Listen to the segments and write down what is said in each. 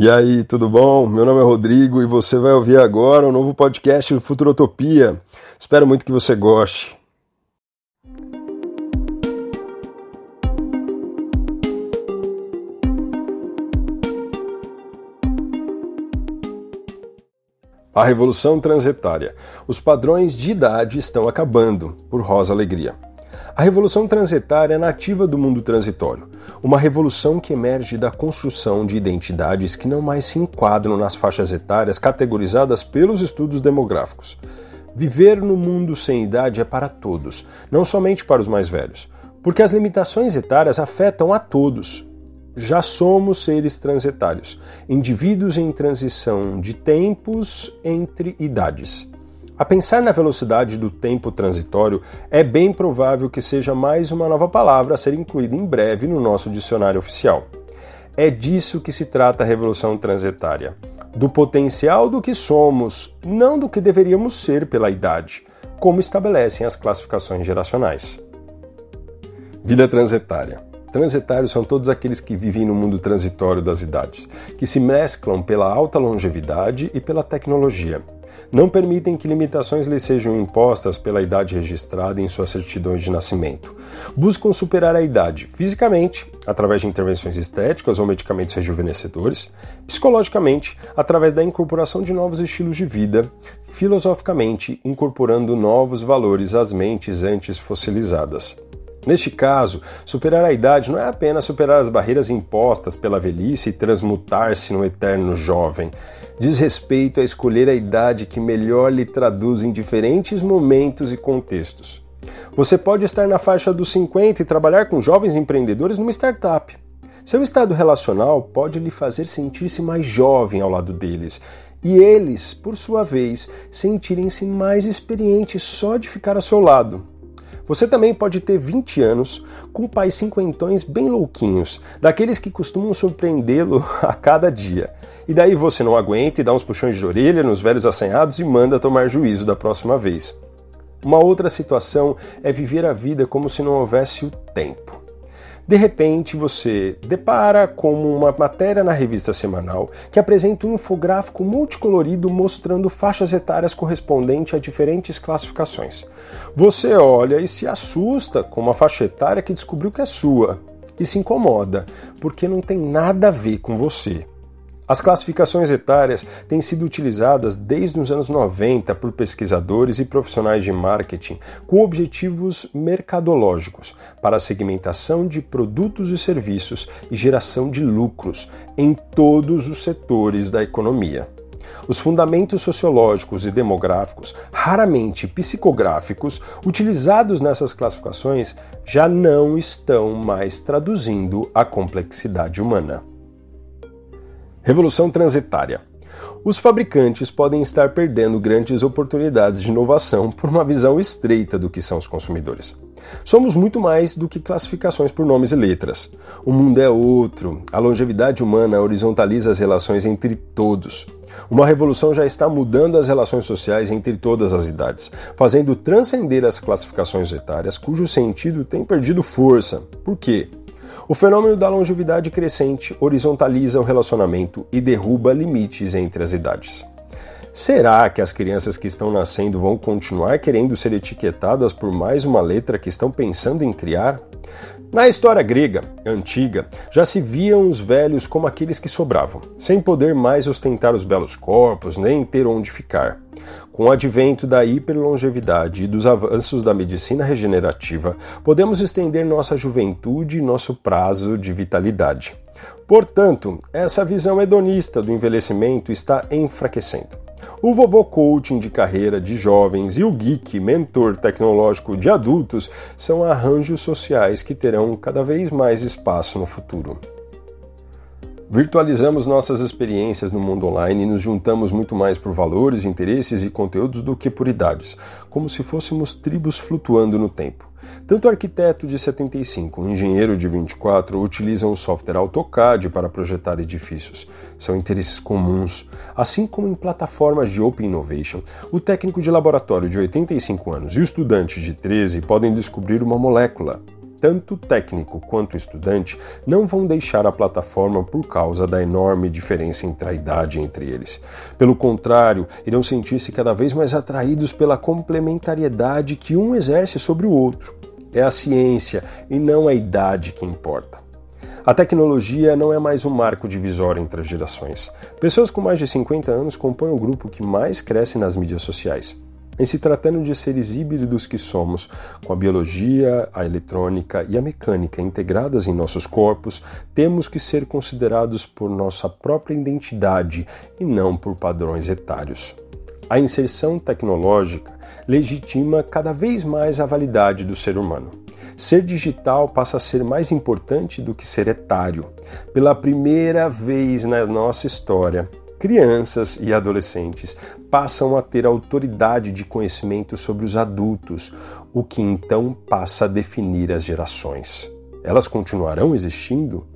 E aí, tudo bom? Meu nome é Rodrigo e você vai ouvir agora o um novo podcast do Futurotopia. Espero muito que você goste. A Revolução Transitária. Os padrões de idade estão acabando, por Rosa Alegria. A revolução transitária é nativa do mundo transitório, uma revolução que emerge da construção de identidades que não mais se enquadram nas faixas etárias categorizadas pelos estudos demográficos. Viver no mundo sem idade é para todos, não somente para os mais velhos, porque as limitações etárias afetam a todos. Já somos seres transitários, indivíduos em transição de tempos entre idades. A pensar na velocidade do tempo transitório, é bem provável que seja mais uma nova palavra a ser incluída em breve no nosso dicionário oficial. É disso que se trata a revolução transitária. Do potencial do que somos, não do que deveríamos ser pela idade, como estabelecem as classificações geracionais. Vida transitária. Transitários são todos aqueles que vivem no mundo transitório das idades, que se mesclam pela alta longevidade e pela tecnologia não permitem que limitações lhes sejam impostas pela idade registrada em suas certidões de nascimento. Buscam superar a idade fisicamente, através de intervenções estéticas ou medicamentos rejuvenescedores, psicologicamente, através da incorporação de novos estilos de vida, filosoficamente, incorporando novos valores às mentes antes fossilizadas. Neste caso, superar a idade não é apenas superar as barreiras impostas pela velhice e transmutar-se no eterno jovem. Diz respeito a escolher a idade que melhor lhe traduz em diferentes momentos e contextos. Você pode estar na faixa dos 50 e trabalhar com jovens empreendedores numa startup. Seu estado relacional pode lhe fazer sentir-se mais jovem ao lado deles e eles, por sua vez, sentirem-se mais experientes só de ficar ao seu lado. Você também pode ter 20 anos com pais cinquentões bem louquinhos, daqueles que costumam surpreendê-lo a cada dia. E daí você não aguenta e dá uns puxões de orelha nos velhos assanhados e manda tomar juízo da próxima vez. Uma outra situação é viver a vida como se não houvesse o tempo. De repente, você depara com uma matéria na revista semanal que apresenta um infográfico multicolorido mostrando faixas etárias correspondentes a diferentes classificações. Você olha e se assusta com uma faixa etária que descobriu que é sua e se incomoda, porque não tem nada a ver com você. As classificações etárias têm sido utilizadas desde os anos 90 por pesquisadores e profissionais de marketing com objetivos mercadológicos para a segmentação de produtos e serviços e geração de lucros em todos os setores da economia. Os fundamentos sociológicos e demográficos, raramente psicográficos, utilizados nessas classificações já não estão mais traduzindo a complexidade humana. Revolução transitária. Os fabricantes podem estar perdendo grandes oportunidades de inovação por uma visão estreita do que são os consumidores. Somos muito mais do que classificações por nomes e letras. O mundo é outro. A longevidade humana horizontaliza as relações entre todos. Uma revolução já está mudando as relações sociais entre todas as idades, fazendo transcender as classificações etárias cujo sentido tem perdido força. Por quê? O fenômeno da longevidade crescente horizontaliza o relacionamento e derruba limites entre as idades. Será que as crianças que estão nascendo vão continuar querendo ser etiquetadas por mais uma letra que estão pensando em criar? Na história grega antiga, já se viam os velhos como aqueles que sobravam, sem poder mais ostentar os belos corpos nem ter onde ficar. Com o advento da hiperlongevidade e dos avanços da medicina regenerativa, podemos estender nossa juventude e nosso prazo de vitalidade. Portanto, essa visão hedonista do envelhecimento está enfraquecendo. O vovô coaching de carreira de jovens e o geek mentor tecnológico de adultos são arranjos sociais que terão cada vez mais espaço no futuro. Virtualizamos nossas experiências no mundo online e nos juntamos muito mais por valores, interesses e conteúdos do que por idades, como se fôssemos tribos flutuando no tempo. Tanto o arquiteto de 75 o engenheiro de 24 utilizam o software AutoCAD para projetar edifícios. São interesses comuns. Assim como em plataformas de Open Innovation, o técnico de laboratório de 85 anos e o estudante de 13 podem descobrir uma molécula, tanto técnico quanto estudante não vão deixar a plataforma por causa da enorme diferença entre a idade entre eles. Pelo contrário, irão sentir-se cada vez mais atraídos pela complementariedade que um exerce sobre o outro. É a ciência e não a idade que importa. A tecnologia não é mais um marco divisório entre as gerações. Pessoas com mais de 50 anos compõem o grupo que mais cresce nas mídias sociais. Em se tratando de seres híbridos que somos, com a biologia, a eletrônica e a mecânica integradas em nossos corpos, temos que ser considerados por nossa própria identidade e não por padrões etários. A inserção tecnológica legitima cada vez mais a validade do ser humano. Ser digital passa a ser mais importante do que ser etário. Pela primeira vez na nossa história, crianças e adolescentes passam a ter autoridade de conhecimento sobre os adultos, o que então passa a definir as gerações. Elas continuarão existindo?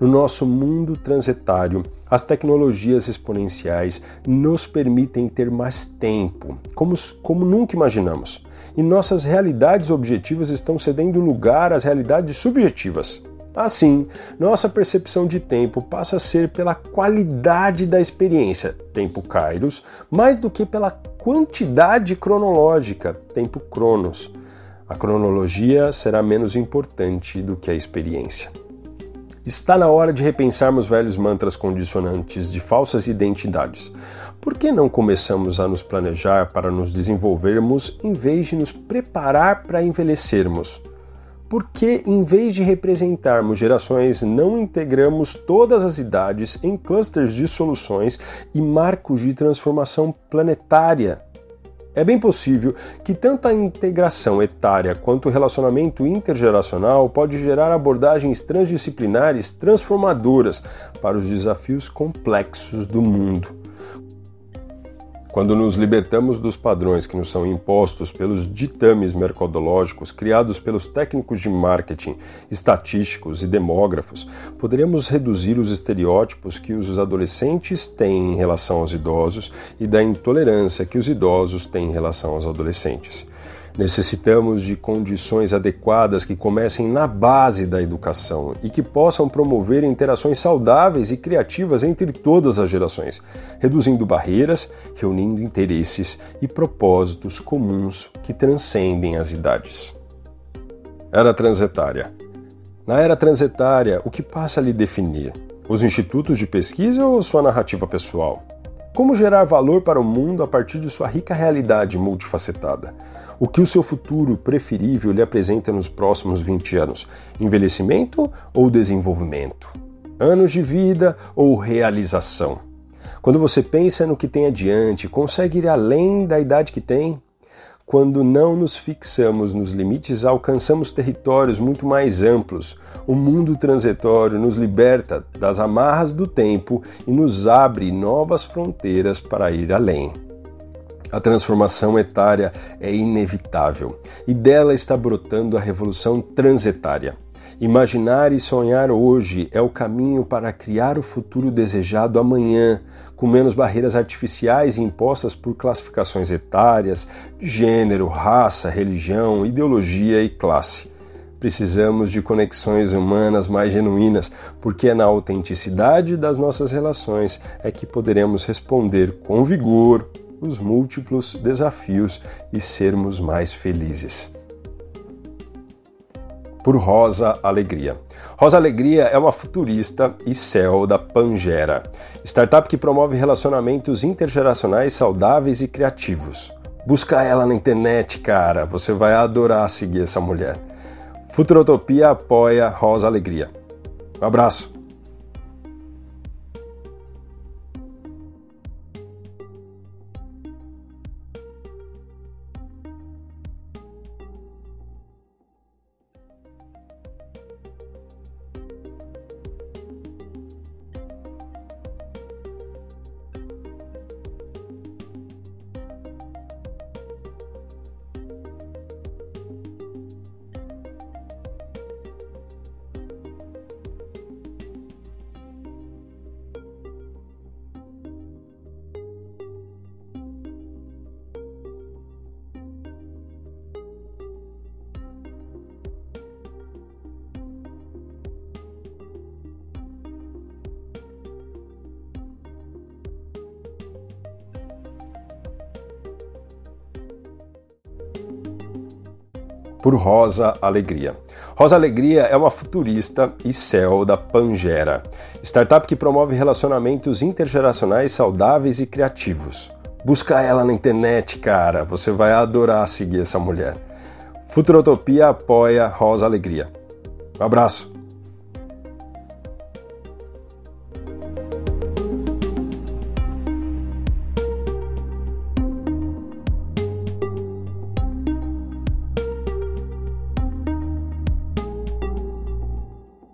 No nosso mundo transitário, as tecnologias exponenciais nos permitem ter mais tempo, como, como nunca imaginamos, e nossas realidades objetivas estão cedendo lugar às realidades subjetivas. Assim, nossa percepção de tempo passa a ser pela qualidade da experiência, tempo kairos, mais do que pela quantidade cronológica, tempo cronos. A cronologia será menos importante do que a experiência. Está na hora de repensarmos velhos mantras condicionantes de falsas identidades. Por que não começamos a nos planejar para nos desenvolvermos em vez de nos preparar para envelhecermos? Porque, em vez de representarmos gerações, não integramos todas as idades em clusters de soluções e marcos de transformação planetária. É bem possível que tanto a integração etária quanto o relacionamento intergeracional pode gerar abordagens transdisciplinares transformadoras para os desafios complexos do mundo. Quando nos libertamos dos padrões que nos são impostos pelos ditames mercadológicos criados pelos técnicos de marketing, estatísticos e demógrafos, poderemos reduzir os estereótipos que os adolescentes têm em relação aos idosos e da intolerância que os idosos têm em relação aos adolescentes. Necessitamos de condições adequadas que comecem na base da educação e que possam promover interações saudáveis e criativas entre todas as gerações, reduzindo barreiras, reunindo interesses e propósitos comuns que transcendem as idades. Era transitária. Na era transitária, o que passa a lhe definir? Os institutos de pesquisa ou sua narrativa pessoal? Como gerar valor para o mundo a partir de sua rica realidade multifacetada? O que o seu futuro preferível lhe apresenta nos próximos 20 anos? Envelhecimento ou desenvolvimento? Anos de vida ou realização? Quando você pensa no que tem adiante, consegue ir além da idade que tem? Quando não nos fixamos nos limites, alcançamos territórios muito mais amplos. O mundo transitório nos liberta das amarras do tempo e nos abre novas fronteiras para ir além. A transformação etária é inevitável e dela está brotando a revolução transetária. Imaginar e sonhar hoje é o caminho para criar o futuro desejado amanhã, com menos barreiras artificiais impostas por classificações etárias, gênero, raça, religião, ideologia e classe. Precisamos de conexões humanas mais genuínas, porque é na autenticidade das nossas relações é que poderemos responder com vigor, os múltiplos desafios e sermos mais felizes. Por Rosa Alegria. Rosa Alegria é uma futurista e céu da Pangera, startup que promove relacionamentos intergeracionais saudáveis e criativos. Busca ela na internet, cara, você vai adorar seguir essa mulher. Futurotopia apoia Rosa Alegria. Um abraço. Por Rosa Alegria. Rosa Alegria é uma futurista e céu da Pangera, startup que promove relacionamentos intergeracionais saudáveis e criativos. Busca ela na internet, cara, você vai adorar seguir essa mulher. Futurotopia apoia Rosa Alegria. Um abraço.